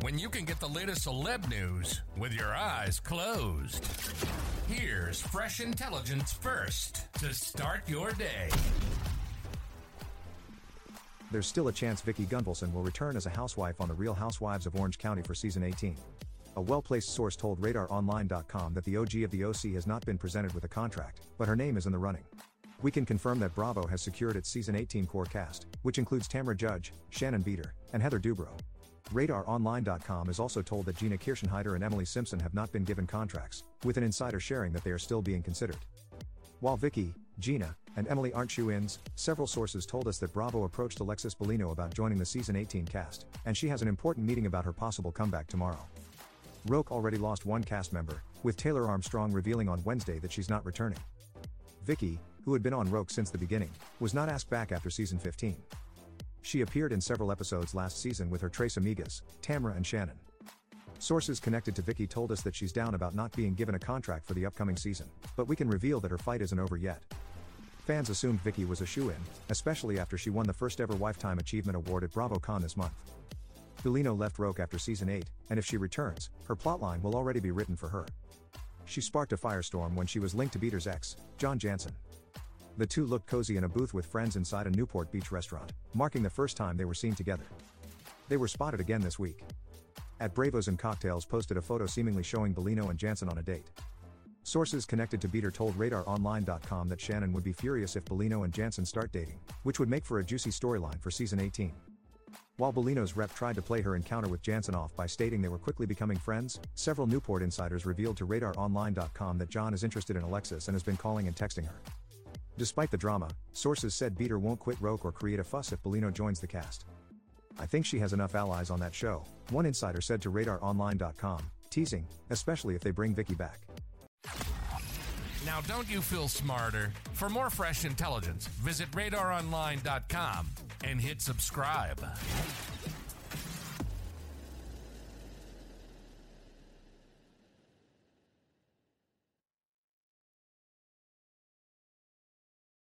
when you can get the latest celeb news with your eyes closed? Here's fresh intelligence first to start your day. There's still a chance Vicki Gunvalson will return as a housewife on The Real Housewives of Orange County for season 18. A well-placed source told RadarOnline.com that the OG of the OC has not been presented with a contract, but her name is in the running. We can confirm that Bravo has secured its season 18 core cast, which includes Tamra Judge, Shannon Beador, and Heather Dubrow. RadarOnline.com is also told that Gina Kirschenheiter and Emily Simpson have not been given contracts, with an insider sharing that they are still being considered. While Vicki, Gina, and Emily aren't shoe-ins, several sources told us that Bravo approached Alexis Bellino about joining the season 18 cast, and she has an important meeting about her possible comeback tomorrow. RHOC already lost one cast member, with Taylor Armstrong revealing on Wednesday that she's not returning. Vicki, who had been on RHOC since the beginning, was not asked back after season 15. She appeared in several episodes last season with her Tres Amigas, Tamra and Shannon. Sources connected to Vicki told us that she's down about not being given a contract for the upcoming season, but we can reveal that her fight isn't over yet. Fans assumed Vicki was a shoe-in, especially after she won the first ever Lifetime Achievement Award at BravoCon this month. Bellino left RHOC after season 8, and if she returns, her plotline will already be written for her. She sparked a firestorm when she was linked to Beador's ex, John Janssen. The two looked cozy in a booth with friends inside a Newport Beach restaurant, marking the first time they were seen together. They were spotted again this week. At Bravos and Cocktails posted a photo seemingly showing Bellino and Janssen on a date. Sources connected to Beador told RadarOnline.com that Shannon would be furious if Bellino and Janssen start dating, which would make for a juicy storyline for season 18. While Bellino's rep tried to play her encounter with Janssen off by stating they were quickly becoming friends, several Newport insiders revealed to RadarOnline.com that John is interested in Alexis and has been calling and texting her. Despite the drama, sources said Beador won't quit RHOC or create a fuss if Bellino joins the cast. I think she has enough allies on that show, one insider said to RadarOnline.com, teasing, especially if they bring Vicki back. Now, don't you feel smarter? For more fresh intelligence, visit radaronline.com and hit subscribe.